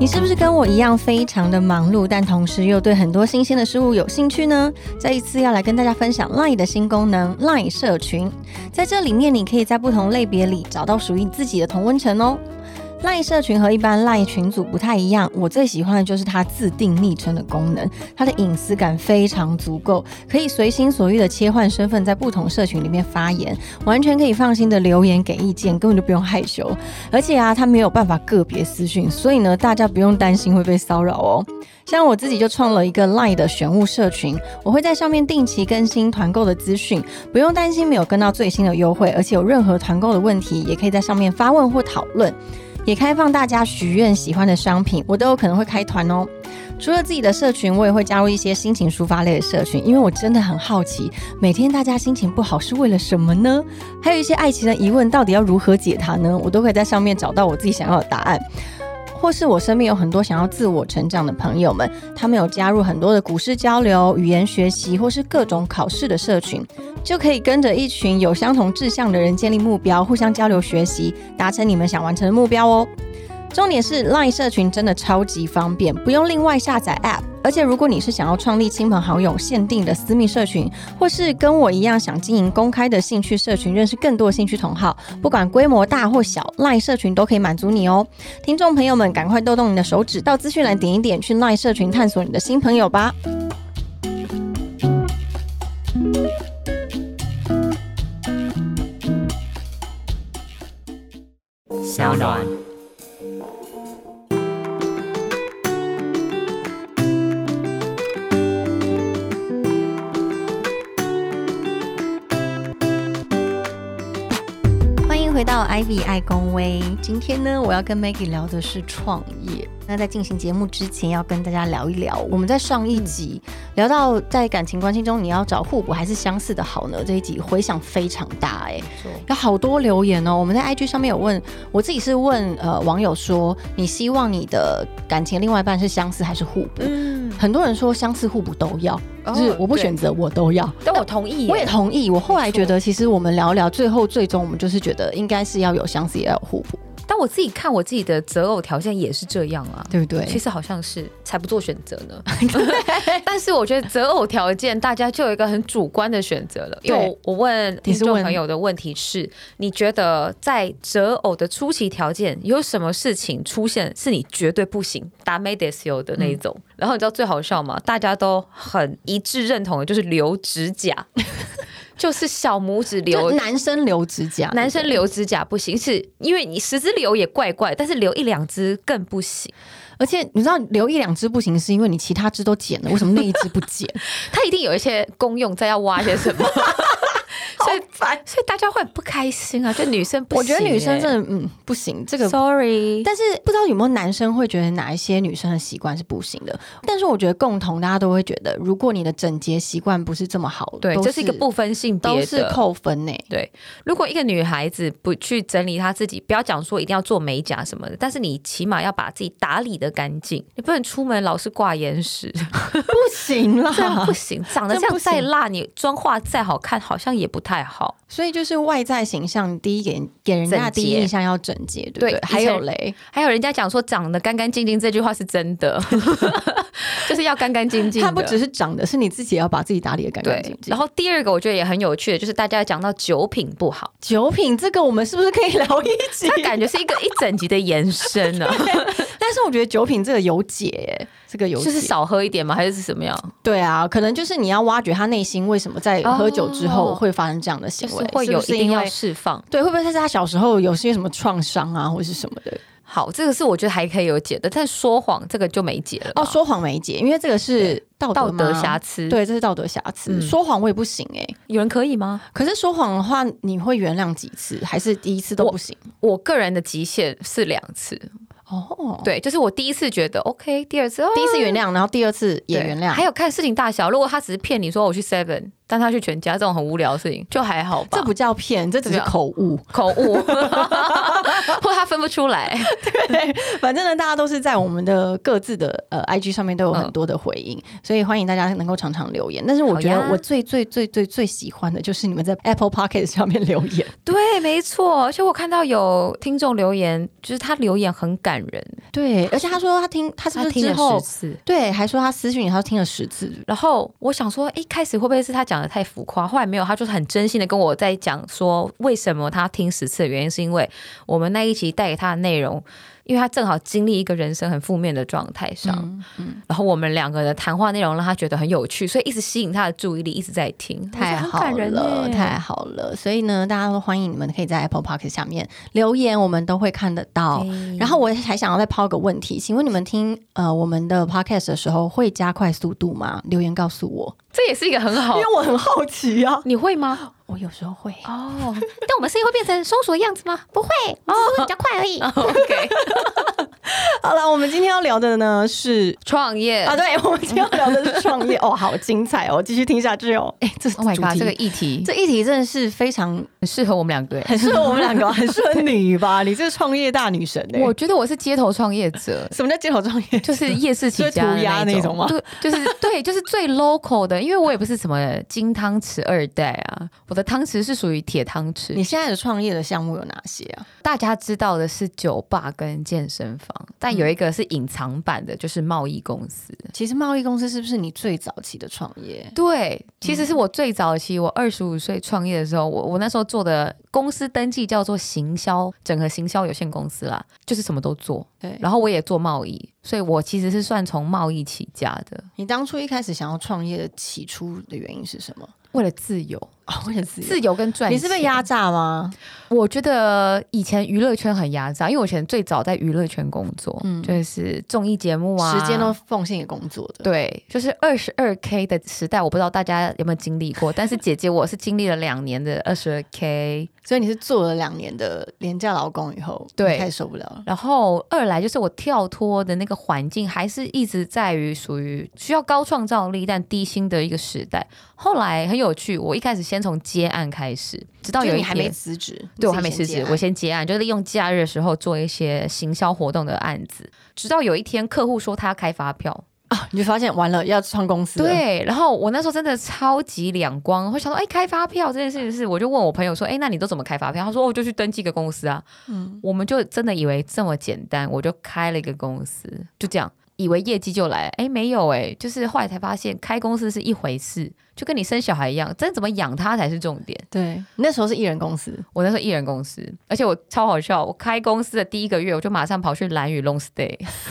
你是不是跟我一样非常的忙碌，但同时又对很多新鲜的事物有兴趣呢？这一次要来跟大家分享 LINE 的新功能 ——LINE 社群。在这里面，你可以在不同类别里找到属于自己的同温层哦。赖社群和一般赖群组不太一样，我最喜欢的就是它自定昵称的功能，它的隐私感非常足够，可以随心所欲的切换身份，在不同社群里面发言，完全可以放心的留言给意见，根本就不用害羞。而且啊，它没有办法个别私讯，所以呢，大家不用担心会被骚扰哦。像我自己就创了一个 LINE 的选物社群，我会在上面定期更新团购的资讯，不用担心没有跟到最新的优惠，而且有任何团购的问题，也可以在上面发问或讨论。也开放大家许愿喜欢的商品，我都有可能会开团哦。除了自己的社群，我也会加入一些心情抒发类的社群，因为我真的很好奇，每天大家心情不好是为了什么呢？还有一些爱情的疑问，到底要如何解它呢？我都可以在上面找到我自己想要的答案。或是我身边有很多想要自我成长的朋友们，他们有加入很多的股市交流、语言学习，或是各种考试的社群，就可以跟着一群有相同志向的人建立目标，互相交流学习，达成你们想完成的目标哦。重点是 LINE 社群真的超级方便，不用另外下载 App。而且如果你是想要创立亲朋好友限定的私密社群，或是跟我一样想经营公开的兴趣社群，认识更多兴趣同好，不管规模大或小，LINE 社群都可以满足你哦。听众朋友们，赶快动动你的手指，到资讯栏点一点，去 LINE 社群探索你的新朋友吧。小暖。Ivy 爱公威。今天呢，我要跟 Maggie 聊的是创业。那在进行节目之前，要跟大家聊一聊，我们在上一集聊到在感情关系中，你要找互补还是相似的好呢？这一集回响非常大，哎，有好多留言哦。我们在 IG 上面有问，我自己是问呃网友说，你希望你的感情另外一半是相似还是互补？嗯，很多人说相似互补都要，就是我不选择，我都要。但我同意，我也同意。我后来觉得，其实我们聊聊，最后最终我们就是觉得应该是要有相似，也要有互补。但我自己看我自己的择偶条件也是这样啊，对不对？其实好像是才不做选择呢。但是我觉得择偶条件大家就有一个很主观的选择了。因为我问听众朋友的问题是：你觉得在择偶的初期条件有什么事情出现是你绝对不行、打没得修的那一种？然后你知道最好笑吗？大家都很一致认同的就是留指甲。就是小拇指留，男生留指甲，男生留指甲不行，是因为你十只留也怪怪，但是留一两只更不行。而且你知道留一两只不行，是因为你其他只都剪了，为什么那一只不剪？它一定有一些功用，在要挖些什么。所以，所以大家会不开心啊！就女生，我觉得女生真的嗯不行。这个，sorry，但是不知道有没有男生会觉得哪一些女生的习惯是不行的。但是我觉得共同大家都会觉得，如果你的整洁习惯不是这么好，对，这是一个不分性别，都是扣分呢。对，如果一个女孩子不去整理她自己，不要讲说一定要做美甲什么的，但是你起码要把自己打理的干净，你不能出门老是挂眼屎，不行啦，不行，长得这样再辣，你妆化再好看，好像也不太好。所以就是外在形象，第一给给人家第一印象要整洁，对不对？还有雷，还有人家讲说长得干干净净，这句话是真的，就是要干干净净。它不只是长的，是你自己要把自己打理的干干净净。然后第二个我觉得也很有趣的，就是大家讲到酒品不好，酒品这个我们是不是可以聊一集？它感觉是一个一整集的延伸呢。但是我觉得酒品这个有解。这个有就是少喝一点吗？还是什么样？对啊，可能就是你要挖掘他内心为什么在喝酒之后会发生这样的行为，会有一定要释放。对，会不会他是他小时候有些什么创伤啊，或者是什么的？好，这个是我觉得还可以有解的，但说谎这个就没解了。哦，说谎没解，因为这个是道道德瑕疵。对，这是道德瑕疵。说谎我也不行哎，有人可以吗？可是说谎的话，你会原谅几次？还是第一次都不行？我个人的极限是两次。哦，对，就是我第一次觉得 OK，第二次第一次原谅，然后第二次也原谅，还有看事情大小。如果他只是骗你说我去 Seven。但他去全家这种很无聊的事情就还好吧？这不叫骗，这只是口误，口误，或他分不出来。对，反正呢，大家都是在我们的各自的呃 IG 上面都有很多的回应，所以欢迎大家能够常常留言。但是我觉得我最最最最最喜欢的就是你们在 Apple Podcast 上面留言。对，没错。而且我看到有听众留言，就是他留言很感人，对，而且他说他听，他是不是之后对，还说他私讯，他听了十次。然后我想说，一开始会不会是他讲的太浮夸？后来没有，他就是很真心的跟我在讲说，为什么他听十次的原因，是因为我们那一集带给他的内容。因为他正好经历一个人生很负面的状态上，然后我们两个的谈话内容让他觉得很有趣，所以一直吸引他的注意力，一直在听。太好了，太好了！所以呢，大家都欢迎你们可以在 Apple Park 下面留言，我们都会看得到。然后我还想要再抛个问题，请问你们听呃我们的 Podcast 的时候会加快速度吗？留言告诉我，这也是一个很好，因为我很好奇啊，你会吗？我有时候会哦，但我们声音会变成松鼠的样子吗？不会，只是比较快而已。OK，好了，我们今天要聊的呢是创业啊，对，我们今天要聊的是创业 哦，好精彩哦，继续听下去哦。哎，这 Oh my God，这个议题，这议题真的是非常很适合我们两个，很适合我们两个，很适合你吧？你这个创业大女神哎，我觉得我是街头创业者。什么叫街头创业？就是夜市起家那种吗？对，就是对，就是最 local 的，因为我也不是什么金汤匙二代啊，我。的汤匙是属于铁汤匙。你现在的创业的项目有哪些啊？大家知道的是酒吧跟健身房，但有一个是隐藏版的，就是贸易公司。其实贸易公司是不是你最早期的创业？对，其实是我最早期，我二十五岁创业的时候，我我那时候做的公司登记叫做行销整合行销有限公司啦，就是什么都做。对，然后我也做贸易，所以我其实是算从贸易起家的。你当初一开始想要创业的起初的原因是什么？为了自由啊，为了自由，自由跟赚钱。你是被压榨吗？我觉得以前娱乐圈很压榨，因为我以前最早在娱乐圈工作，嗯，就是综艺节目啊，时间都奉献给工作的。对，就是二十二 K 的时代，我不知道大家有没有经历过，但是姐姐我是经历了两年的二十二 K。所以你是做了两年的廉价劳工以后，对，太受不了了。然后二来就是我跳脱的那个环境，还是一直在于属于需要高创造力但低薪的一个时代。后来很有趣，我一开始先从接案开始，直到有一还没辞职，对我还没辞职，我先接案，就是利用假日的时候做一些行销活动的案子。直到有一天客户说他要开发票。啊！你就发现完了要创公司。对，然后我那时候真的超级两光，会想说，哎，开发票这件事情是，我就问我朋友说，哎，那你都怎么开发票？他说，我就去登记个公司啊。嗯，我们就真的以为这么简单，我就开了一个公司，就这样。以为业绩就来，哎，没有哎，就是后来才发现开公司是一回事，就跟你生小孩一样，真怎么养他才是重点。对，那时候是艺人公司，我那时候艺人公司，而且我超好笑，我开公司的第一个月，我就马上跑去蓝屿 long stay，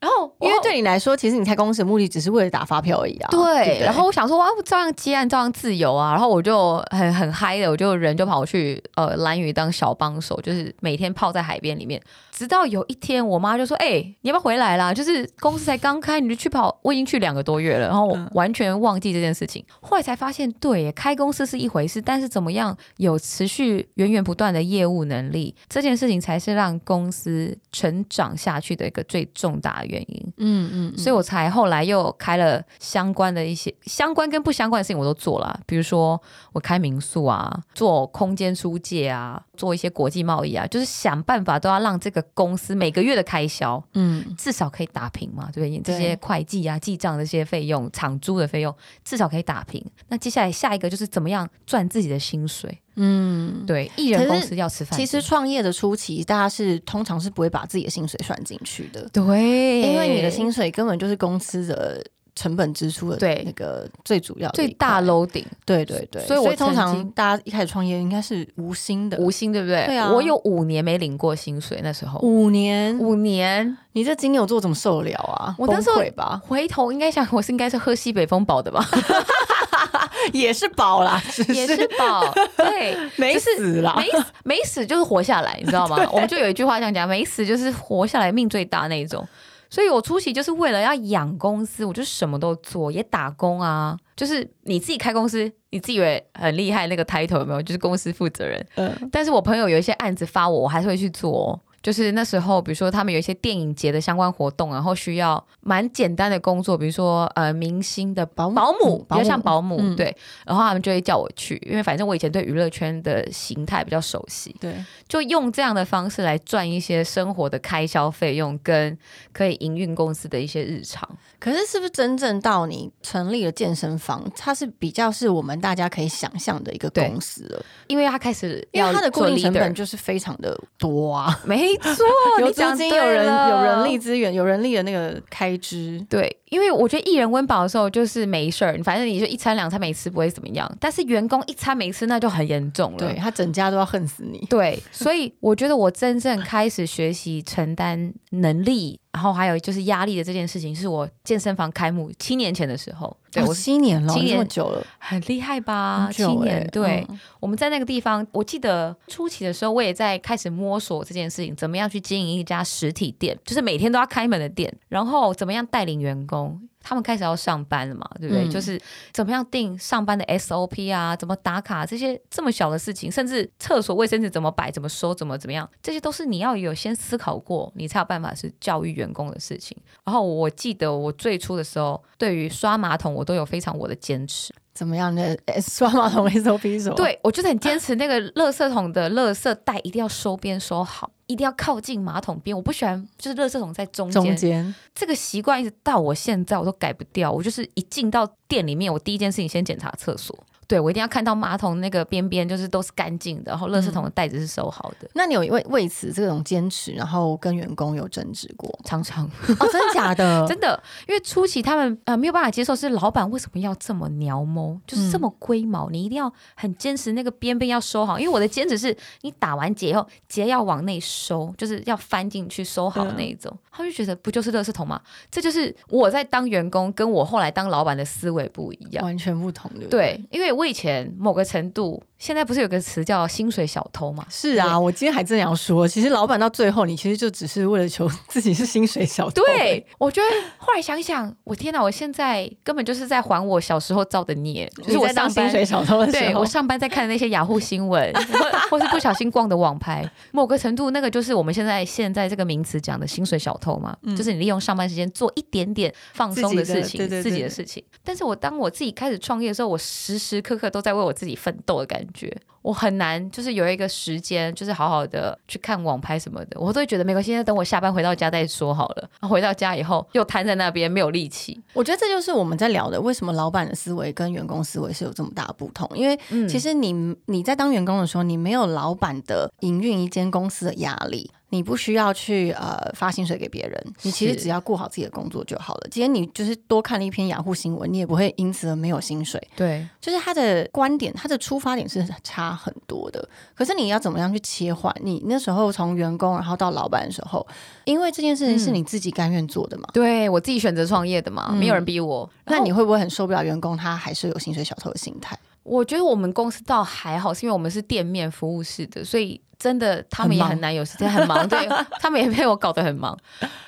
然后因为对你来说，其实你开公司的目的只是为了打发票而已啊。对，然后我想说，哇，照样接案，照样自由啊，然后我就很很嗨的，我就人就跑去呃蓝屿当小帮手，就是每天泡在海边里面。直到有一天，我妈就说：“哎，你要不要回来啦？就是公司才刚开，你就去跑。我已经去两个多月了，然后完全忘记这件事情。后来才发现，对，开公司是一回事，但是怎么样有持续源源不断的业务能力，这件事情才是让公司成长下去的一个最重大的原因。嗯嗯，所以我才后来又开了相关的一些相关跟不相关的事情，我都做了。比如说，我开民宿啊，做空间租借啊。”做一些国际贸易啊，就是想办法都要让这个公司每个月的开销，嗯，至少可以打平嘛，对不对？这些会计啊、记账这些费用、厂租的费用，至少可以打平。那接下来下一个就是怎么样赚自己的薪水？嗯，对，艺人公司要吃饭。其实创业的初期，大家是通常是不会把自己的薪水算进去的，对，因为你的薪水根本就是公司的。成本支出的对那个最主要最大楼顶，对对对，所以我通常大家一开始创业应该是无薪的，无薪对不对？对啊，我有五年没领过薪水，那时候。五年？五年，你这金牛座怎么受得了啊？我那时候吧，回头应该想，我是应该是喝西北风饱的吧，也是饱啦，也是饱，对，没死啦，没没死就是活下来，你知道吗？我们就有一句话这样讲，没死就是活下来，命最大那一种。所以我出席就是为了要养公司，我就什么都做，也打工啊。就是你自己开公司，你自以为很厉害，那个 title 有没有？就是公司负责人。嗯。但是我朋友有一些案子发我，我还是会去做。就是那时候，比如说他们有一些电影节的相关活动，然后需要蛮简单的工作，比如说呃明星的保保姆，比较像保姆，对。然后他们就会叫我去，因为反正我以前对娱乐圈的形态比较熟悉，对，就用这样的方式来赚一些生活的开销费用，跟可以营运公司的一些日常。可是，是不是真正到你成立了健身房，它是比较是我们大家可以想象的一个公司了？因为它开始，因为它的固定成本就是非常的多啊，没。没错，有资金、有人、有人力资源、有人力的那个开支。对，因为我觉得艺人温饱的时候就是没事儿，反正你就一餐两餐没吃不会怎么样。但是员工一餐没吃，那就很严重了。对他整家都要恨死你。对，所以我觉得我真正开始学习承担能力。然后还有就是压力的这件事情，是我健身房开幕七年前的时候，对我七年了，七年久了，很厉害吧？七年，对，我们在那个地方，我记得初期的时候，我也在开始摸索这件事情，怎么样去经营一家实体店，就是每天都要开门的店，然后怎么样带领员工。他们开始要上班了嘛，对不对？就是怎么样定上班的 SOP 啊，怎么打卡这些这么小的事情，甚至厕所卫生纸怎么摆、怎么收、怎么怎么样，这些都是你要有先思考过，你才有办法是教育员工的事情。然后我记得我最初的时候，对于刷马桶，我都有非常我的坚持。怎么样的刷马桶 SOP 什么？对我就是很坚持，那个垃圾桶的垃圾袋一定要收边收好。一定要靠近马桶边，我不喜欢就是垃圾桶在中间。中间这个习惯一直到我现在我都改不掉。我就是一进到店里面，我第一件事情先检查厕所。对，我一定要看到马桶那个边边就是都是干净的，然后垃圾桶的袋子是收好的。那你有为为此这种坚持，然后跟员工有争执过？常常哦，真的假的？真的，因为初期他们呃没有办法接受，是老板为什么要这么鸟毛，就是这么龟毛，你一定要很坚持那个边边要收好。因为我的坚持是你打完结以后，结要往内收，就是要翻进去收好那一种。他就觉得不就是垃圾桶吗？这就是我在当员工跟我后来当老板的思维不一样，完全不同的。对，因为。我以前某个程度。现在不是有个词叫薪水小偷吗？是啊，我今天还正要说，其实老板到最后，你其实就只是为了求自己是薪水小偷。对，我觉得后来想想，我天哪，我现在根本就是在还我小时候造的孽。就是我当薪水小偷的时候，我上班在看的那些雅虎新闻，或是不小心逛的网拍，某个程度，那个就是我们现在现在这个名词讲的薪水小偷嘛，就是你利用上班时间做一点点放松的事情，自己的事情。但是我当我自己开始创业的时候，我时时刻刻都在为我自己奋斗的感觉。觉我很难，就是有一个时间，就是好好的去看网拍什么的，我都会觉得没关系，等我下班回到家再说好了。回到家以后又瘫在那边，没有力气。我觉得这就是我们在聊的，为什么老板的思维跟员工思维是有这么大的不同？因为其实你你在当员工的时候，你没有老板的营运一间公司的压力。你不需要去呃发薪水给别人，你其实只要顾好自己的工作就好了。今天你就是多看了一篇雅虎新闻，你也不会因此而没有薪水。对，就是他的观点，他的出发点是差很多的。可是你要怎么样去切换？你那时候从员工然后到老板的时候，因为这件事情是你自己甘愿做的嘛？对我自己选择创业的嘛，没有人逼我。那你会不会很受不了员工他还是有薪水小偷的心态？我觉得我们公司倒还好，是因为我们是店面服务式的，所以。真的，他们也很难有时间，很忙，对他们也被我搞得很忙。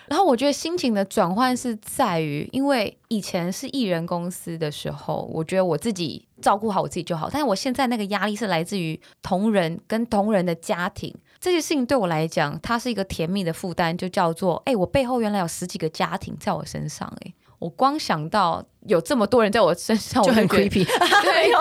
然后我觉得心情的转换是在于，因为以前是艺人公司的时候，我觉得我自己照顾好我自己就好。但是我现在那个压力是来自于同仁跟同仁的家庭，这些事情对我来讲，它是一个甜蜜的负担，就叫做，哎，我背后原来有十几个家庭在我身上，哎。我光想到有这么多人在我身上，就很 creepy。对，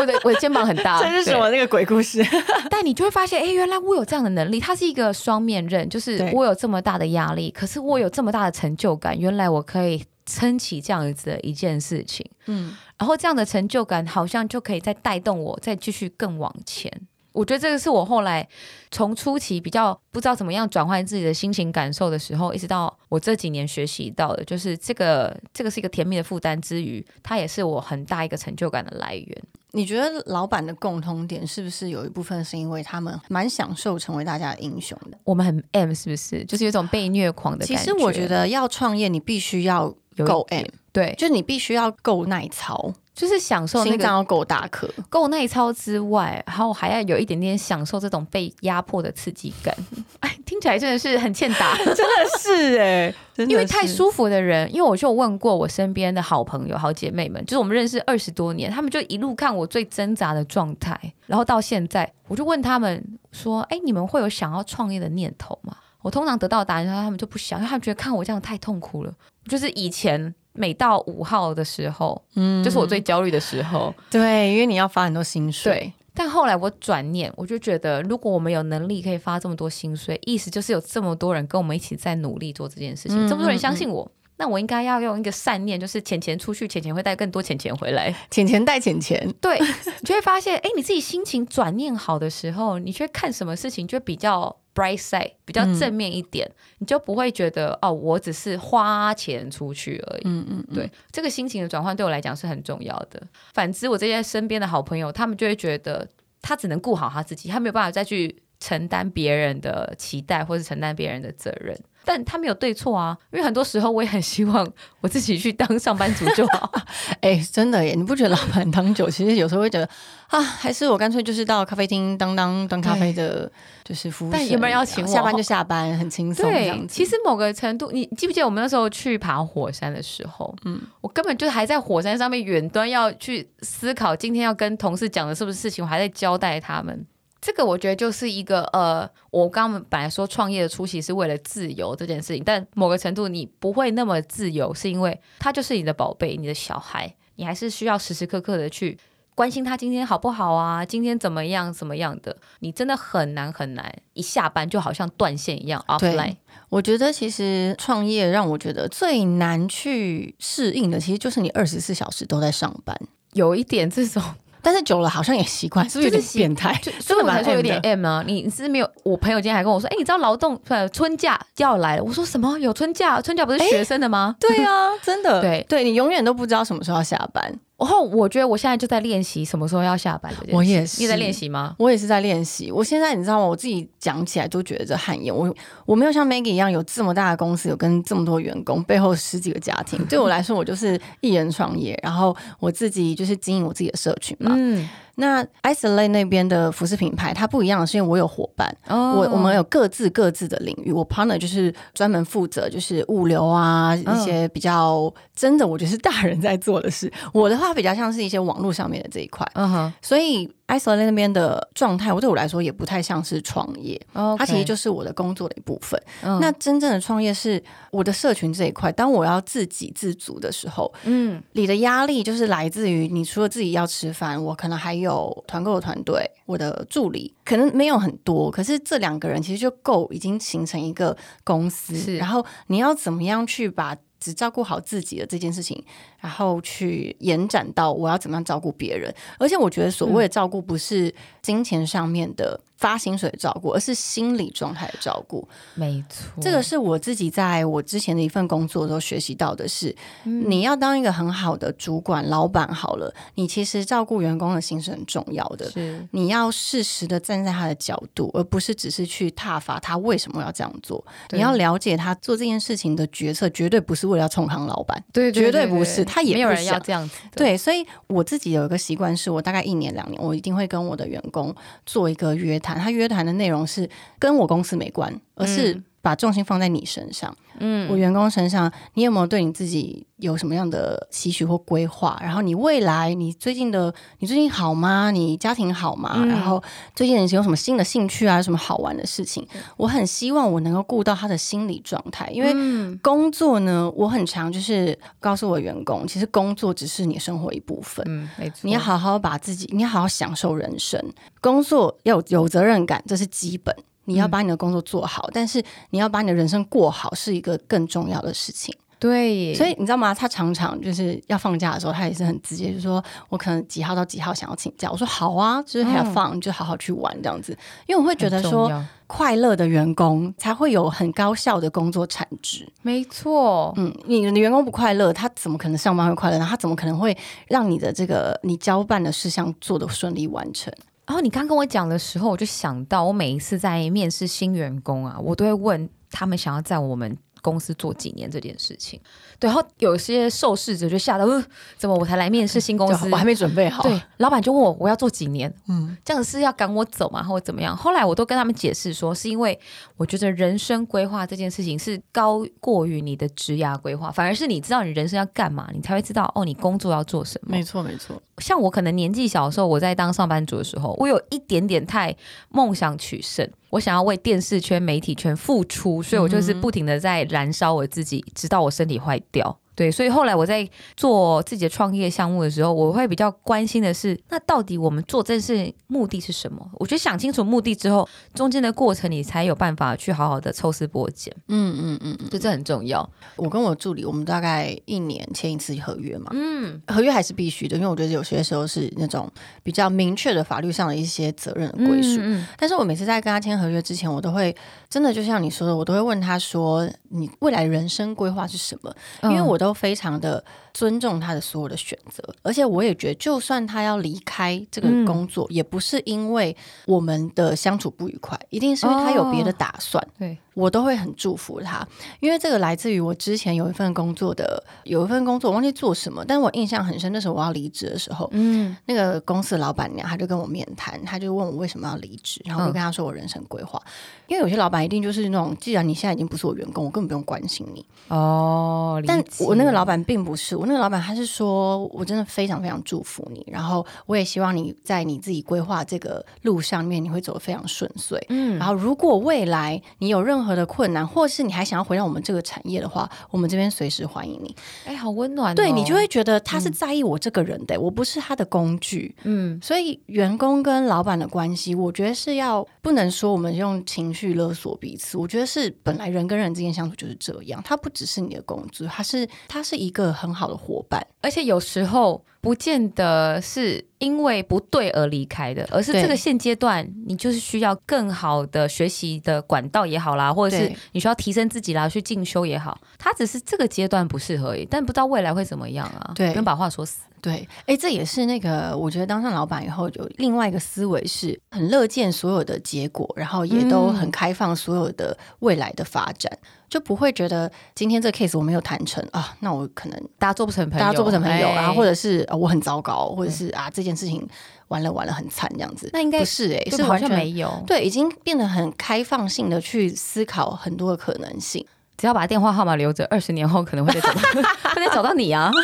我的我的肩膀很大。这是什么那个鬼故事？但你就会发现，哎，原来我有这样的能力。它是一个双面刃，就是我有这么大的压力，可是我有这么大的成就感。原来我可以撑起这样子的一件事情，嗯，然后这样的成就感好像就可以再带动我，再继续更往前。我觉得这个是我后来从初期比较不知道怎么样转换自己的心情感受的时候，一直到我这几年学习到的，就是这个这个是一个甜蜜的负担之余，它也是我很大一个成就感的来源。你觉得老板的共通点是不是有一部分是因为他们蛮享受成为大家的英雄的？我们很 M 是不是？就是有种被虐狂的感觉。其实我觉得要创业，你必须要够 M，对，就是你必须要够耐操。就是享受心脏要够大颗，够耐操之外，然后还要有一点点享受这种被压迫的刺激感。哎，听起来真的是很欠打，真的是哎，因为太舒服的人，因为我就问过我身边的好朋友、好姐妹们，就是我们认识二十多年，他们就一路看我最挣扎的状态，然后到现在，我就问他们说：“哎，你们会有想要创业的念头吗？”我通常得到答案，他们就不想，因为他们觉得看我这样太痛苦了。就是以前。每到五号的时候，嗯，就是我最焦虑的时候。对，因为你要发很多薪水。对，但后来我转念，我就觉得，如果我们有能力可以发这么多薪水，意思就是有这么多人跟我们一起在努力做这件事情，这么多人相信我，那我应该要用一个善念，就是钱钱出去，钱钱会带更多钱钱回来，钱钱带钱钱。对，你就会发现，哎，你自己心情转念好的时候，你去看什么事情就比较。Bright side，比较正面一点，你就不会觉得哦，我只是花钱出去而已。嗯嗯，对，这个心情的转换对我来讲是很重要的。反之，我这些身边的好朋友，他们就会觉得他只能顾好他自己，他没有办法再去承担别人的期待，或是承担别人的责任。但他没有对错啊，因为很多时候我也很希望我自己去当上班族就好。哎，真的耶，你不觉得老板当久，其实有时候会觉得啊，还是我干脆就是到咖啡厅当当端咖啡的，就是服务。但有没有请我？下班就下班，很轻松。对，其实某个程度，你记不记得我们那时候去爬火山的时候？嗯，我根本就还在火山上面远端要去思考今天要跟同事讲的是不是事情，我还在交代他们。这个我觉得就是一个呃，我刚刚本来说创业的初期是为了自由这件事情，但某个程度你不会那么自由，是因为他就是你的宝贝，你的小孩，你还是需要时时刻刻的去关心他今天好不好啊，今天怎么样怎么样的，你真的很难很难，一下班就好像断线一样 offline。我觉得其实创业让我觉得最难去适应的，其实就是你二十四小时都在上班，有一点这种。但是久了好像也习惯，是不是有点变态？所以我才说有点 M 啊！你是没有？我朋友今天还跟我说：“哎，你知道劳动呃春假要来了？”我说：“什么？有春假？春假不是学生的吗？”对啊，真的。对对，你永远都不知道什么时候要下班。然后我觉得我现在就在练习什么时候要下班。我也是，你在练习吗？我也是在练习。我现在你知道吗？我自己讲起来都觉得这汗颜。我我没有像 Maggie 一样有这么大的公司，有跟这么多员工，背后十几个家庭。对我来说，我就是一人创业，然后我自己就是经营我自己的社群嘛。嗯。那 Isolate 那边的服饰品牌，它不一样的是，因为我有伙伴，我我们有各自各自的领域。我 partner 就是专门负责就是物流啊，一些比较真的，我觉得是大人在做的事。我的话比较像是一些网络上面的这一块，嗯哼，所以。Isolate 那边的状态，我对我来说也不太像是创业，它其实就是我的工作的一部分。那真正的创业是我的社群这一块。当我要自给自足的时候，嗯，你的压力就是来自于你除了自己要吃饭，我可能还有团购的团队，我的助理可能没有很多，可是这两个人其实就够已经形成一个公司。然后你要怎么样去把只照顾好自己的这件事情？然后去延展到我要怎么样照顾别人，而且我觉得所谓的照顾不是金钱上面的发薪水的照顾，而是心理状态的照顾。没错，这个是我自己在我之前的一份工作都学习到的是，你要当一个很好的主管、老板好了，你其实照顾员工的心是很重要的。是，你要适时的站在他的角度，而不是只是去挞伐他为什么要这样做。你要了解他做这件事情的决策，绝对不是为了要冲康老板，对，绝对不是。他也没有人要这样子，对，所以我自己有一个习惯，是我大概一年两年，我一定会跟我的员工做一个约谈。他约谈的内容是跟我公司没关，而是。把重心放在你身上，嗯，我员工身上，你有没有对你自己有什么样的期许或规划？然后你未来，你最近的，你最近好吗？你家庭好吗？然后最近有什么新的兴趣啊？什么好玩的事情？我很希望我能够顾到他的心理状态，因为工作呢，我很常就是告诉我员工，其实工作只是你生活一部分，嗯，没错，你要好好把自己，你要好好享受人生，工作要有有责任感，这是基本。你要把你的工作做好，但是你要把你的人生过好是一个更重要的事情。对，所以你知道吗？他常常就是要放假的时候，他也是很直接，就说我可能几号到几号想要请假。我说好啊，就是还要放，就好好去玩这样子。因为我会觉得说，快乐的员工才会有很高效的工作产值。没错，嗯，你的员工不快乐，他怎么可能上班会快乐呢？他怎么可能会让你的这个你交办的事项做的顺利完成？然后你刚跟我讲的时候，我就想到，我每一次在面试新员工啊，我都会问他们想要在我们公司做几年这件事情。对，然后有些受试者就吓到，怎么我才来面试新公司，我还没准备好。对，老板就问我我要做几年，嗯，这样是要赶我走吗，或者怎么样？后来我都跟他们解释说，是因为我觉得人生规划这件事情是高过于你的职涯规划，反而是你知道你人生要干嘛，你才会知道哦，你工作要做什么。没错，没错。像我可能年纪小的时候，我在当上班族的时候，我有一点点太梦想取胜，我想要为电视圈、媒体圈付出，所以我就是不停的在燃烧我自己，直到我身体坏掉。对，所以后来我在做自己的创业项目的时候，我会比较关心的是，那到底我们做这件事目的是什么？我觉得想清楚目的之后，中间的过程你才有办法去好好的抽丝剥茧。嗯嗯嗯，嗯，这很重要。我跟我助理，我们大概一年签一次合约嘛。嗯，合约还是必须的，因为我觉得有些时候是那种比较明确的法律上的一些责任归属。嗯，但是我每次在跟他签合约之前，我都会真的就像你说的，我都会问他说：“你未来人生规划是什么？”因为我都非常的尊重他的所有的选择，而且我也觉得，就算他要离开这个工作，也不是因为我们的相处不愉快，一定是因为他有别的打算。对。我都会很祝福他，因为这个来自于我之前有一份工作的，有一份工作我忘记做什么，但是我印象很深。那时候我要离职的时候，嗯，那个公司的老板娘，她就跟我面谈，她就问我为什么要离职，然后我就跟她说我人生规划。因为有些老板一定就是那种，既然你现在已经不是我员工，我根本不用关心你哦。但我那个老板并不是，我那个老板他是说我真的非常非常祝福你，然后我也希望你在你自己规划这个路上面你会走得非常顺遂。嗯，然后如果未来你有任何的困难，或是你还想要回到我们这个产业的话，我们这边随时欢迎你。哎，好温暖，对你就会觉得他是在意我这个人的，我不是他的工具。嗯，所以员工跟老板的关系，我觉得是要不能说我们用情。绪勒索彼此，我觉得是本来人跟人之间相处就是这样，他不只是你的工资，他是他是一个很好的伙伴，而且有时候不见得是因为不对而离开的，而是这个现阶段你就是需要更好的学习的管道也好啦，或者是你需要提升自己啦，去进修也好，他只是这个阶段不适合而已，但不知道未来会怎么样啊？对，不用把话说死。对，哎，这也是那个，我觉得当上老板以后，有另外一个思维，是很乐见所有的结果，然后也都很开放所有的未来的发展，就不会觉得今天这个 case 我没有谈成啊，那我可能大家做不成朋友，大家做不成朋友，然后或者是我很糟糕，或者是啊这件事情完了完了很惨这样子，那应该不是哎，是完全没有，对，已经变得很开放性的去思考很多的可能性，只要把电话号码留着，二十年后可能会再找到，会再找到你啊。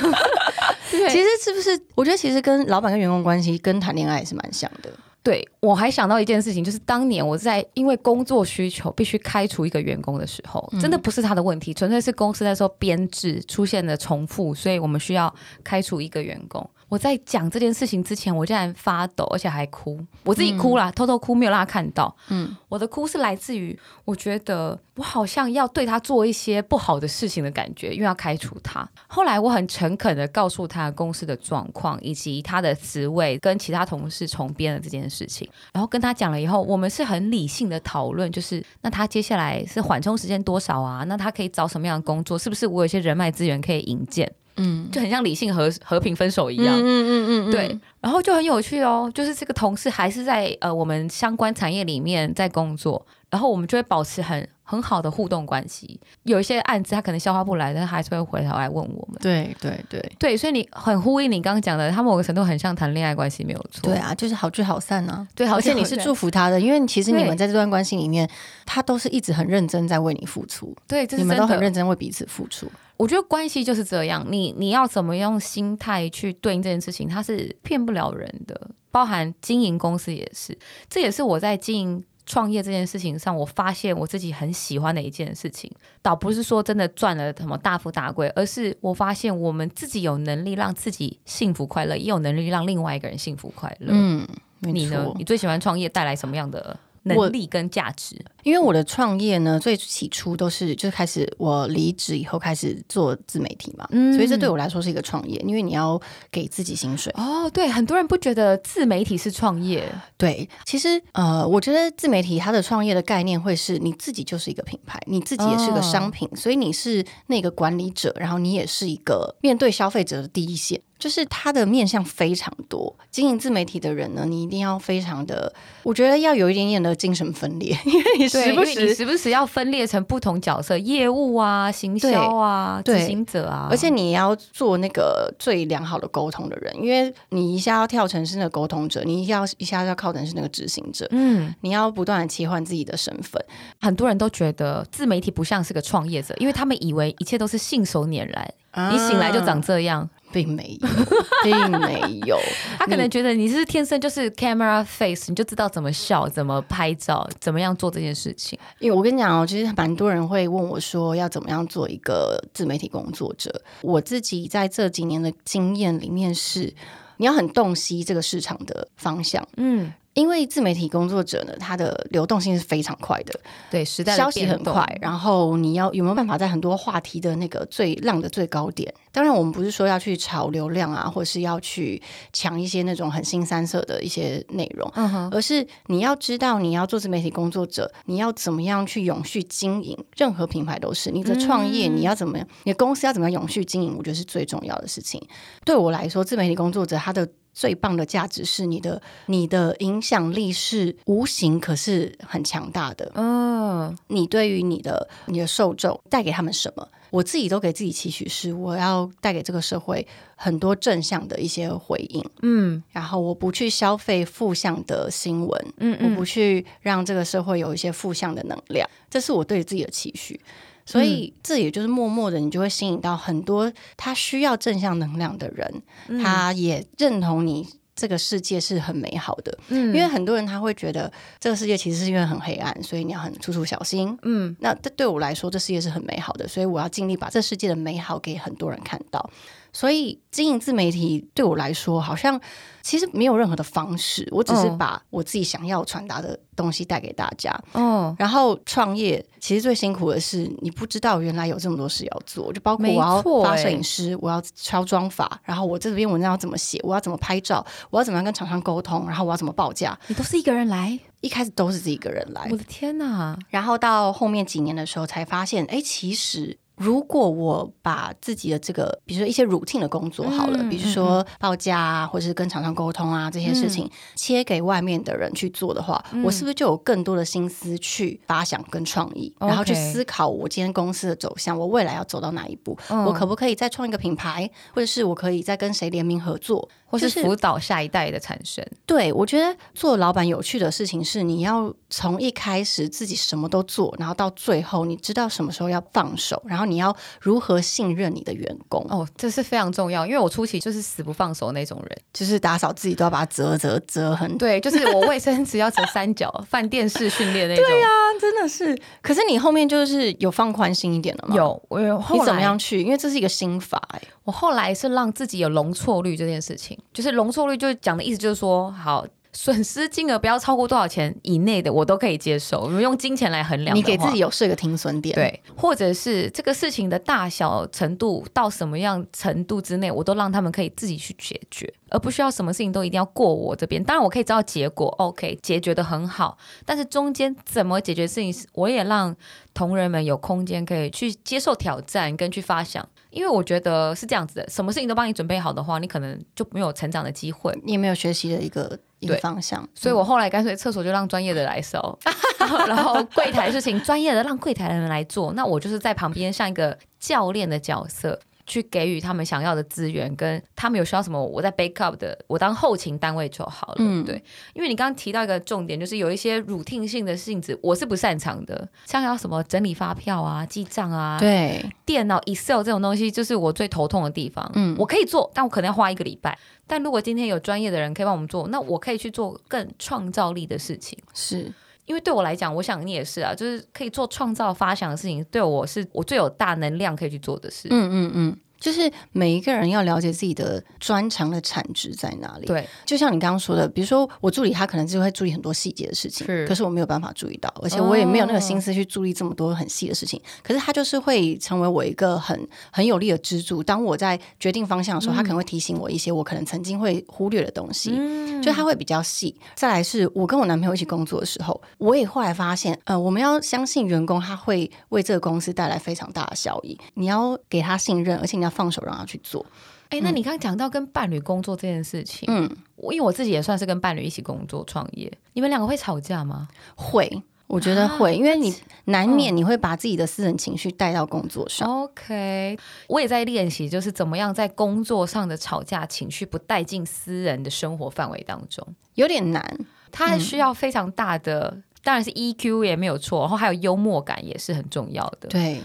其实是不是？我觉得其实跟老板跟员工关系跟谈恋爱是蛮像的。对我还想到一件事情，就是当年我在因为工作需求必须开除一个员工的时候，真的不是他的问题，纯粹是公司那时候编制出现了重复，所以我们需要开除一个员工。我在讲这件事情之前，我竟然发抖，而且还哭，我自己哭了，偷偷哭，没有让他看到。嗯，我的哭是来自于我觉得我好像要对他做一些不好的事情的感觉，因为要开除他。后来我很诚恳的告诉他公司的状况，以及他的职位跟其他同事重编了这件事情，然后跟他讲了以后，我们是很理性的讨论，就是那他接下来是缓冲时间多少啊？那他可以找什么样的工作？是不是我有些人脉资源可以引荐？嗯，就很像理性和和平分手一样。嗯嗯嗯对，然后就很有趣哦，就是这个同事还是在呃我们相关产业里面在工作，然后我们就会保持很很好的互动关系。有一些案子他可能消化不来，但他还是会回头来问我们。对对对对，所以你很呼应你刚刚讲的，他某个程度很像谈恋爱关系，没有错。对啊，就是好聚好散啊。对，而且你是祝福他的，因为其实你们在这段关系里面，他都是一直很认真在为你付出。对，你们都很认真为彼此付出。我觉得关系就是这样，你你要怎么用心态去对应这件事情，它是骗不了人的。包含经营公司也是，这也是我在经营创业这件事情上，我发现我自己很喜欢的一件事情。倒不是说真的赚了什么大富大贵，而是我发现我们自己有能力让自己幸福快乐，也有能力让另外一个人幸福快乐。嗯，你呢？你最喜欢创业带来什么样的？能力跟价值，因为我的创业呢，最起初都是就是开始我离职以后开始做自媒体嘛，嗯所以这对我来说是一个创业，因为你要给自己薪水哦。对，很多人不觉得自媒体是创业，对，其实呃，我觉得自媒体它的创业的概念会是你自己就是一个品牌，你自己也是个商品，所以你是那个管理者，然后你也是一个面对消费者的第一线。就是它的面向非常多，经营自媒体的人呢，你一定要非常的，我觉得要有一点点的精神分裂，因为你时不时时不时要分裂成不同角色，业务啊、行销啊、执行者啊，而且你要做那个最良好的沟通的人，因为你一下要跳成是那个沟通者，你一下一下要靠成是那个执行者，嗯，你要不断的切换自己的身份。很多人都觉得自媒体不像是个创业者，因为他们以为一切都是信手拈来。你醒来就长这样，并没有，并没有。他可能觉得你是天生就是 camera face，你就知道怎么笑、怎么拍照、怎么样做这件事情。因为我跟你讲哦，其实蛮多人会问我说，要怎么样做一个自媒体工作者。我自己在这几年的经验里面是，你要很洞悉这个市场的方向。嗯。因为自媒体工作者呢，他的流动性是非常快的，对时代消息很快，然后你要有没有办法在很多话题的那个最浪的最高点？当然，我们不是说要去炒流量啊，或者是要去抢一些那种很新三色的一些内容，嗯而是你要知道你要做自媒体工作者，你要怎么样去永续经营？任何品牌都是你的创业，你要怎么样？你的公司要怎么样永续经营？我觉得是最重要的事情。对我来说，自媒体工作者他的。最棒的价值是你的，你的影响力是无形，可是很强大的。嗯，你对于你的你的受众带给他们什么？我自己都给自己期许是，我要带给这个社会很多正向的一些回应。嗯，然后我不去消费负向的新闻。嗯嗯，我不去让这个社会有一些负向的能量，这是我对自己的期许。所以，这也就是默默的，你就会吸引到很多他需要正向能量的人，他也认同你这个世界是很美好的。嗯，因为很多人他会觉得这个世界其实是因为很黑暗，所以你要很处处小心。嗯，那这对我来说，这世界是很美好的，所以我要尽力把这世界的美好给很多人看到。所以经营自媒体对我来说，好像其实没有任何的方式，我只是把我自己想要传达的东西带给大家。哦，然后创业其实最辛苦的是，你不知道原来有这么多事要做，就包括我要发摄影师，我要敲妆法，然后我这篇文章要怎么写，我要怎么拍照，我要怎么样跟厂商沟通，然后我要怎么报价，你都是一个人来，一开始都是自己一个人来。我的天哪！然后到后面几年的时候，才发现，哎，其实。如果我把自己的这个，比如说一些 routine 的工作好了，比如说报价啊，或者是跟厂商沟通啊这些事情，切给外面的人去做的话，我是不是就有更多的心思去发想跟创意，然后去思考我今天公司的走向，我未来要走到哪一步，我可不可以再创一个品牌，或者是我可以再跟谁联名合作？或是辅导下一代的产生。对，我觉得做老板有趣的事情是，你要从一开始自己什么都做，然后到最后你知道什么时候要放手，然后你要如何信任你的员工。哦，这是非常重要，因为我初期就是死不放手那种人，就是打扫自己都要把它折折折很。对，就是我卫生纸要折三角，饭店式训练那种。对呀，真的是。可是你后面就是有放宽心一点了吗？有，我有。你怎么样去？因为这是一个心法哎。我后来是让自己有容错率这件事情。就是容错率，就讲的意思就是说，好损失金额不要超过多少钱以内的，我都可以接受。我们用金钱来衡量，你给自己有设一个停损点，对，或者是这个事情的大小程度到什么样程度之内，我都让他们可以自己去解决，而不需要什么事情都一定要过我这边。当然，我可以知道结果，OK，解决的很好，但是中间怎么解决事情，我也让同仁们有空间可以去接受挑战跟去发想。因为我觉得是这样子的，什么事情都帮你准备好的话，你可能就没有成长的机会，你也没有学习的一个一个方向。所以我后来干脆厕所就让专业的来收，然后柜台事情专业的让柜台的人来做，那我就是在旁边像一个教练的角色。去给予他们想要的资源，跟他们有需要什么，我在 backup 的，我当后勤单位就好了。嗯，对，因为你刚刚提到一个重点，就是有一些 routine 性的性质，我是不擅长的，像要什么整理发票啊、记账啊，对，电脑 Excel 这种东西，就是我最头痛的地方。嗯，我可以做，但我可能要花一个礼拜。但如果今天有专业的人可以帮我们做，那我可以去做更创造力的事情。是。因为对我来讲，我想你也是啊，就是可以做创造发想的事情，对我是我最有大能量可以去做的事。嗯嗯嗯。就是每一个人要了解自己的专长的产值在哪里。对，就像你刚刚说的，比如说我助理他可能就会注意很多细节的事情，可是我没有办法注意到，而且我也没有那个心思去注意这么多很细的事情。可是他就是会成为我一个很很有力的支柱。当我在决定方向的时候，他可能会提醒我一些我可能曾经会忽略的东西。就他会比较细。再来是我跟我男朋友一起工作的时候，我也后来发现，呃，我们要相信员工，他会为这个公司带来非常大的效益。你要给他信任，而且你要。放手让他去做，哎，那你刚刚讲到跟伴侣工作这件事情，嗯，因为我自己也算是跟伴侣一起工作创业，你们两个会吵架吗？会，我觉得会，因为你难免你会把自己的私人情绪带到工作上。OK，我也在练习，就是怎么样在工作上的吵架情绪不带进私人的生活范围当中，有点难，它需要非常大的，当然是 EQ 也没有错，然后还有幽默感也是很重要的，对。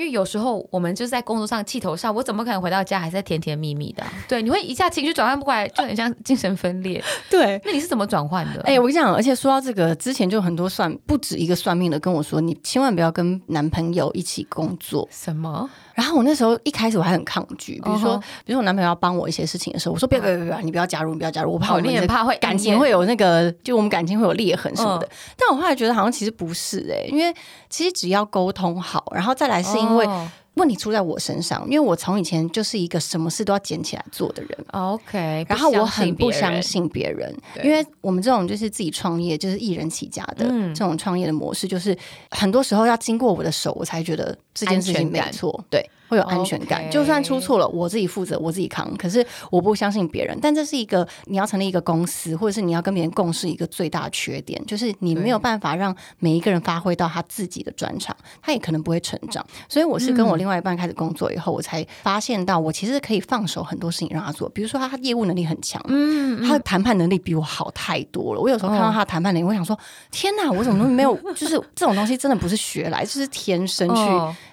因因为有时候我们就是在工作上气头上，我怎么可能回到家还在甜甜蜜蜜的？对，你会一下情绪转换不过来，就很像 精神分裂。对，那你是怎么转换的？哎，我跟你讲，而且说到这个，之前就很多算不止一个算命的跟我说，你千万不要跟男朋友一起工作。什么？然后我那时候一开始我还很抗拒，比如说，比如说我男朋友要帮我一些事情的时候，我说：“不要不要不要，你不要加入，你不要加入，我怕我们怕会感情会有那个，就我们感情会有裂痕什么的。”但我后来觉得好像其实不是哎，因为其实只要沟通好，然后再来是因为。问题出在我身上，因为我从以前就是一个什么事都要捡起来做的人。OK，然后我很不相信别人，因为我们这种就是自己创业，就是一人起家的这种创业的模式，就是很多时候要经过我的手，我才觉得这件事情没错。对。会有安全感，就算出错了，我自己负责，我自己扛。可是我不相信别人，但这是一个你要成立一个公司，或者是你要跟别人共事一个最大的缺点，就是你没有办法让每一个人发挥到他自己的专长，他也可能不会成长。所以我是跟我另外一半开始工作以后，我才发现到我其实可以放手很多事情让他做，比如说他业务能力很强，嗯，他的谈判能力比我好太多了。我有时候看到他的谈判能力，我想说天哪，我怎么没有？就是这种东西真的不是学来，就是天生去。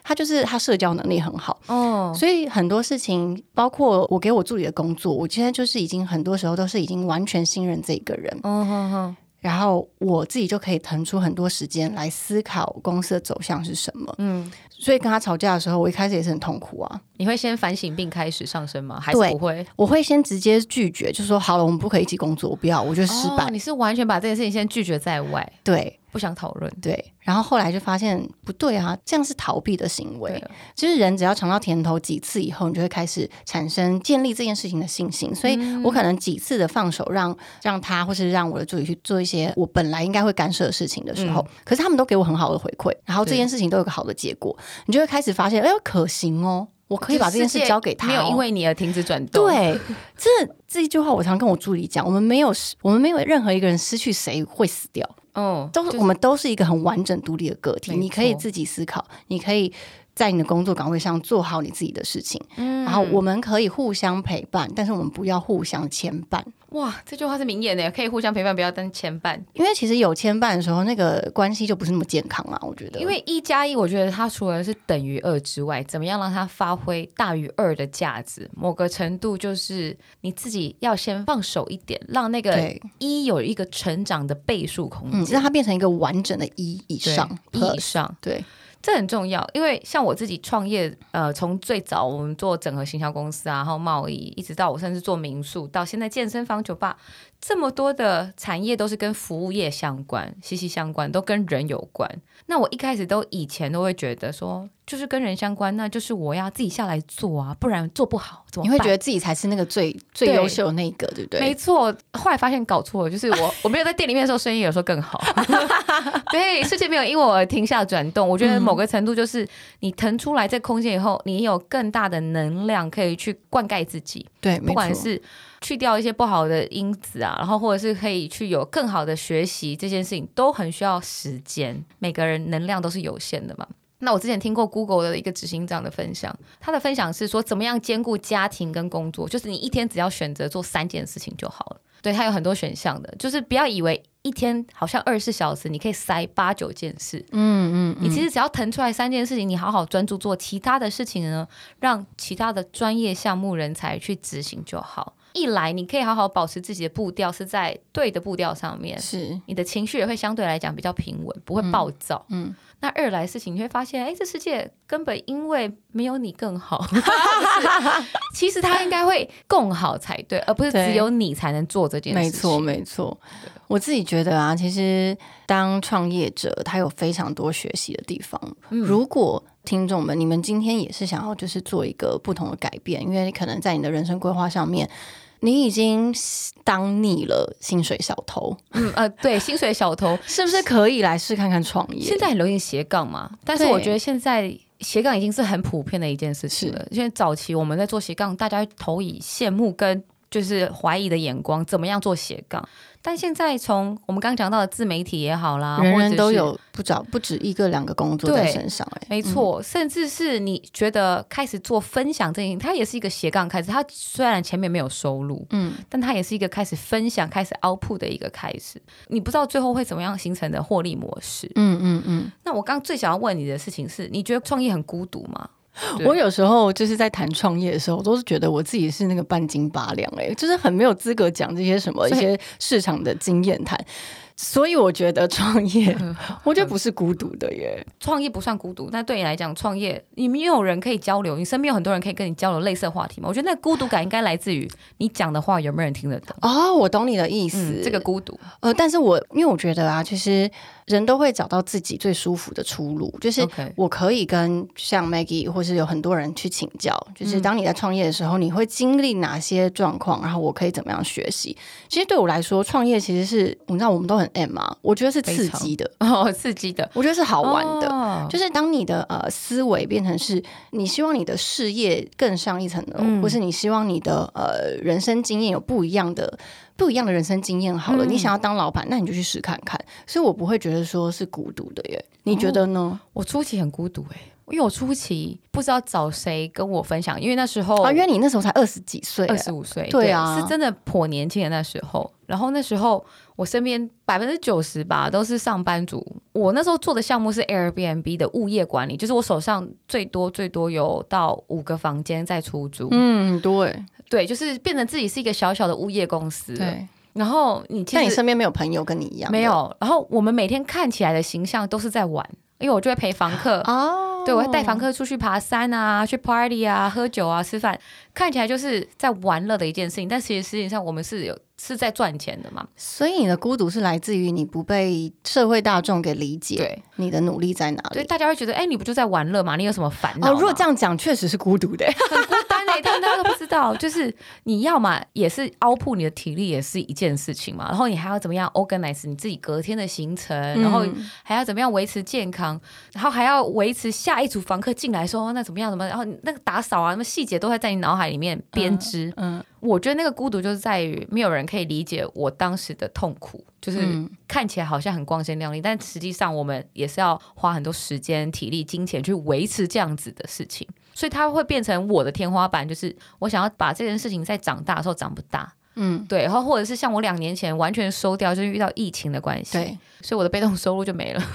他就是他社交能力很好哦，所以很多事情，包括我给我助理的工作，我现在就是已经很多时候都是已经完全信任这一个人。嗯哼哼。然后我自己就可以腾出很多时间来思考公司的走向是什么。嗯，所以跟他吵架的时候，我一开始也是很痛苦啊。你会先反省并开始上升吗？还是不会？我会先直接拒绝，就说好了，我们不可以一起工作，我不要，我觉得失败。你是完全把这件事情先拒绝在外？对。不想讨论，对，然后后来就发现不对啊，这样是逃避的行为。就是人只要尝到甜头几次以后，你就会开始产生建立这件事情的信心。所以我可能几次的放手，让让他或是让我的助理去做一些我本来应该会干涉的事情的时候，可是他们都给我很好的回馈，然后这件事情都有个好的结果，你就会开始发现，哎呦，可行哦，我可以把这件事交给他，没有因为你而停止转动。对，这这一句话我常跟我助理讲，我们没有我们没有任何一个人失去谁会死掉。哦，都是我们都是一个很完整独立的个体，你可以自己思考，你可以。在你的工作岗位上做好你自己的事情，嗯，然后我们可以互相陪伴，但是我们不要互相牵绊。哇，这句话是名言呢，可以互相陪伴，不要当牵绊。因为其实有牵绊的时候，那个关系就不是那么健康了。我觉得，因为一加一，我觉得它除了是等于二之外，怎么样让它发挥大于二的价值？某个程度就是你自己要先放手一点，让那个一有一个成长的倍数空间，让它变成一个完整的一以上，一以上，对。这很重要，因为像我自己创业，呃，从最早我们做整合行销公司啊，然后贸易，一直到我甚至做民宿，到现在健身房、酒吧。这么多的产业都是跟服务业相关，息息相关，都跟人有关。那我一开始都以前都会觉得说，就是跟人相关，那就是我要自己下来做啊，不然做不好，怎么你会觉得自己才是那个最最优秀的那个，对不对？没错。后来发现搞错了，就是我 我没有在店里面的时候，生意有时候更好。对，世界没有因为我停下转动。我觉得某个程度就是你腾出来这空间以后，你有更大的能量可以去灌溉自己。对，不管是。去掉一些不好的因子啊，然后或者是可以去有更好的学习，这件事情都很需要时间。每个人能量都是有限的嘛。那我之前听过 Google 的一个执行长的分享，他的分享是说，怎么样兼顾家庭跟工作，就是你一天只要选择做三件事情就好了。对他有很多选项的，就是不要以为一天好像二十四小时你可以塞八九件事。嗯嗯，你其实只要腾出来三件事情，你好好专注做其他的事情呢，让其他的专业项目人才去执行就好。一来，你可以好好保持自己的步调是在对的步调上面，是你的情绪也会相对来讲比较平稳，不会暴躁。嗯，那二来事情你会发现，哎，这世界根本因为没有你更好，其实他应该会更好才对，而不是只有你才能做这件事。没错，没错。我自己觉得啊，其实当创业者，他有非常多学习的地方。如果听众们，你们今天也是想要就是做一个不同的改变，因为可能在你的人生规划上面。你已经当腻了薪水小偷，嗯呃，对，薪水小偷 是不是可以来试看看创业？现在很流行斜杠嘛，但是我觉得现在斜杠已经是很普遍的一件事情了。因为早期我们在做斜杠，大家投以羡慕跟就是怀疑的眼光，怎么样做斜杠？但现在从我们刚讲到的自媒体也好啦，人人都有不找不止一个两个工作在身上，哎，没错，甚至是你觉得开始做分享这件，它也是一个斜杠开始。它虽然前面没有收入，嗯，但它也是一个开始分享、开始 output 的一个开始。你不知道最后会怎么样形成的获利模式，嗯嗯嗯。那我刚最想要问你的事情是，你觉得创业很孤独吗？我有时候就是在谈创业的时候，我都是觉得我自己是那个半斤八两，哎，就是很没有资格讲这些什么一些市场的经验谈。所以我觉得创业，我觉得不是孤独的耶。创业不算孤独，但对你来讲，创业你没有人可以交流，你身边有很多人可以跟你交流类似的话题吗？我觉得那孤独感应该来自于你讲的话有没有人听得懂。哦，我懂你的意思，这个孤独。呃，但是我因为我觉得啊，其实。人都会找到自己最舒服的出路，就是我可以跟像 Maggie 或是有很多人去请教，就是当你在创业的时候，你会经历哪些状况，然后我可以怎么样学习。其实对我来说，创业其实是你知道我们都很 M 嘛，我觉得是刺激的 哦，刺激的，我觉得是好玩的。就是当你的呃思维变成是你希望你的事业更上一层楼，或是你希望你的呃人生经验有不一样的。不一样的人生经验好了，你想要当老板，那你就去试看看。所以我不会觉得说是孤独的耶，你觉得呢？我初期很孤独哎，因为我初期不知道找谁跟我分享，因为那时候啊，因为你那时候才二十几岁，二十五岁，对啊，是真的颇年轻的那时候。然后那时候我身边百分之九十吧都是上班族，我那时候做的项目是 Airbnb 的物业管理，就是我手上最多最多有到五个房间在出租，嗯，对。对，就是变成自己是一个小小的物业公司。对，然后你，但你身边没有朋友跟你一样，没有。然后我们每天看起来的形象都是在玩，因为我就会陪房客哦，对我会带房客出去爬山啊，去 party 啊，喝酒啊，吃饭，看起来就是在玩乐的一件事情。但其实实际上我们是有。是在赚钱的嘛？所以你的孤独是来自于你不被社会大众给理解，对你的努力在哪里？所以大家会觉得，哎，你不就在玩乐吗？你有什么烦恼？哦，如果这样讲，确实是孤独的，很孤单的，但大家都不知道。就是你要嘛，也是凹铺你的体力，也是一件事情嘛。然后你还要怎么样 organize 你自己隔天的行程，然后还要怎么样维持健康，然后还要维持下一组房客进来说那怎么样？怎么？然后那个打扫啊，什么细节都会在你脑海里面编织。嗯。我觉得那个孤独就是在于没有人可以理解我当时的痛苦，就是看起来好像很光鲜亮丽，但实际上我们也是要花很多时间、体力、金钱去维持这样子的事情，所以它会变成我的天花板，就是我想要把这件事情在长大的时候长不大，嗯，对，然后或者是像我两年前完全收掉，就是遇到疫情的关系，对，所以我的被动收入就没了，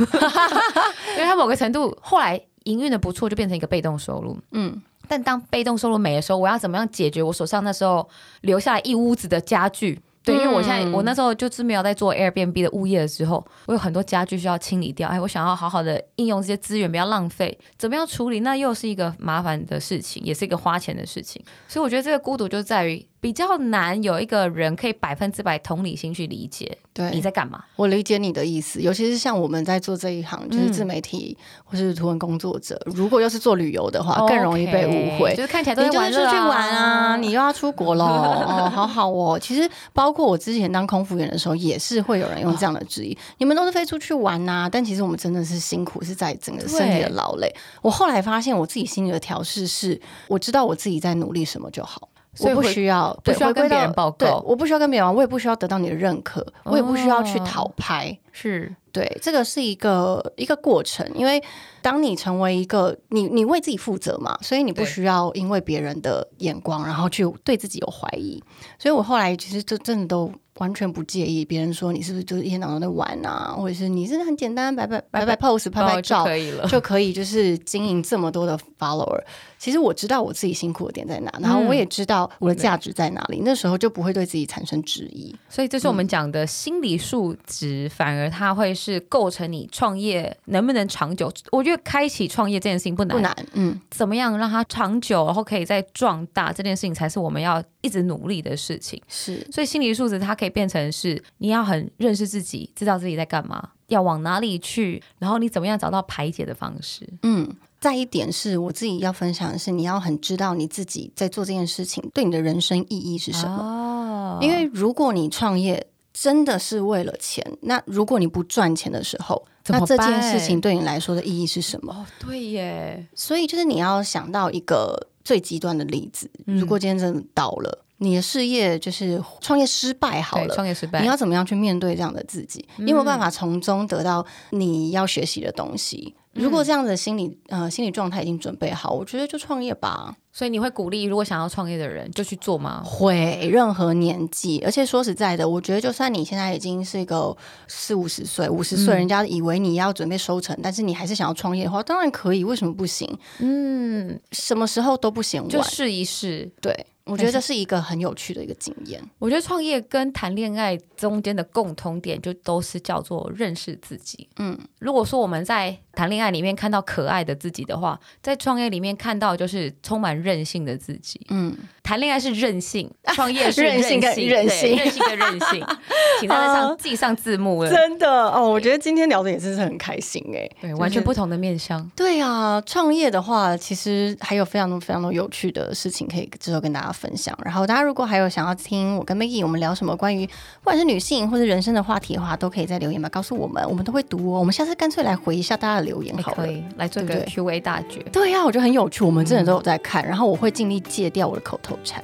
因为它某个程度后来营运的不错，就变成一个被动收入，嗯。但当被动收入没的时候，我要怎么样解决我手上那时候留下来一屋子的家具？对，因为我现在我那时候就是没有在做 Airbnb 的物业的时候，我有很多家具需要清理掉。哎，我想要好好的应用这些资源，不要浪费。怎么样处理？那又是一个麻烦的事情，也是一个花钱的事情。所以我觉得这个孤独就在于。比较难有一个人可以百分之百同理心去理解对你在干嘛。我理解你的意思，尤其是像我们在做这一行，就是自媒体或是图文工作者，如果又是做旅游的话，更容易被误会。就是看起来都是出去玩啊，你又要出国喽 哦，好好哦。其实包括我之前当空服员的时候，也是会有人用这样的质疑：你们都是飞出去玩呐，但其实我们真的是辛苦，是在整个身体的劳累。我后来发现，我自己心里的调试是，我知道我自己在努力什么就好。我不需要，不需要跟别人报告，我不需要跟别人，我也不需要得到你的认可，我也不需要去讨拍，是对，这个是一个一个过程，因为当你成为一个你，你为自己负责嘛，所以你不需要因为别人的眼光，然后去对自己有怀疑，所以我后来其实就真的都。完全不介意别人说你是不是就是一天到晚在玩啊，或者是你是很简单摆摆摆摆 pose 拍拍照就可以了，就可以就是经营这么多的 follower。其实我知道我自己辛苦的点在哪，然后我也知道我的价值在哪里，那时候就不会对自己产生质疑。所以这是我们讲的心理素质，反而它会是构成你创业能不能长久。我觉得开启创业这件事情不难，不难，嗯，怎么样让它长久，然后可以再壮大，这件事情才是我们要一直努力的事情。是，所以心理素质它可以变成是你要很认识自己，知道自己在干嘛，要往哪里去，然后你怎么样找到排解的方式。嗯，再一点是我自己要分享的是，你要很知道你自己在做这件事情对你的人生意义是什么。哦，因为如果你创业真的是为了钱，那如果你不赚钱的时候，那这件事情对你来说的意义是什么？哦，对耶。所以就是你要想到一个最极端的例子，如果今天真的倒了。你的事业就是创业失败好了，创业失败，你要怎么样去面对这样的自己？你有没有办法从中得到你要学习的东西？如果这样的心理呃心理状态已经准备好，我觉得就创业吧。所以你会鼓励如果想要创业的人就去做吗？会，任何年纪。而且说实在的，我觉得就算你现在已经是一个四五十岁、五十岁，人家以为你要准备收成，但是你还是想要创业的话，当然可以。为什么不行？嗯，什么时候都不嫌晚，就试一试。对。我觉得这是一个很有趣的一个经验。我觉得创业跟谈恋爱中间的共同点，就都是叫做认识自己。嗯，如果说我们在谈恋爱里面看到可爱的自己的话，在创业里面看到就是充满韧性的自己。嗯，谈恋爱是任性，创业是任性跟任性，任性的任性，请大家上记上字幕了。真的哦，我觉得今天聊的也是很开心哎，对，完全不同的面相。对啊，创业的话，其实还有非常多非常多有趣的事情可以之后跟大家。分享，然后大家如果还有想要听我跟 Maggie 我们聊什么关于不管是女性或者人生的话题的话，都可以在留言吧告诉我们，我们都会读哦。我们下次干脆来回一下大家的留言，好，可以来做个 Q&A 大决。对呀，我觉得很有趣，我们真的都有在看，然后我会尽力戒掉我的口头禅。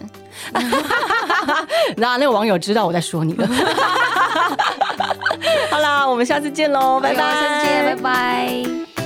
那那个网友知道我在说你了。好啦，我们下次见喽，拜拜，下次见，拜拜。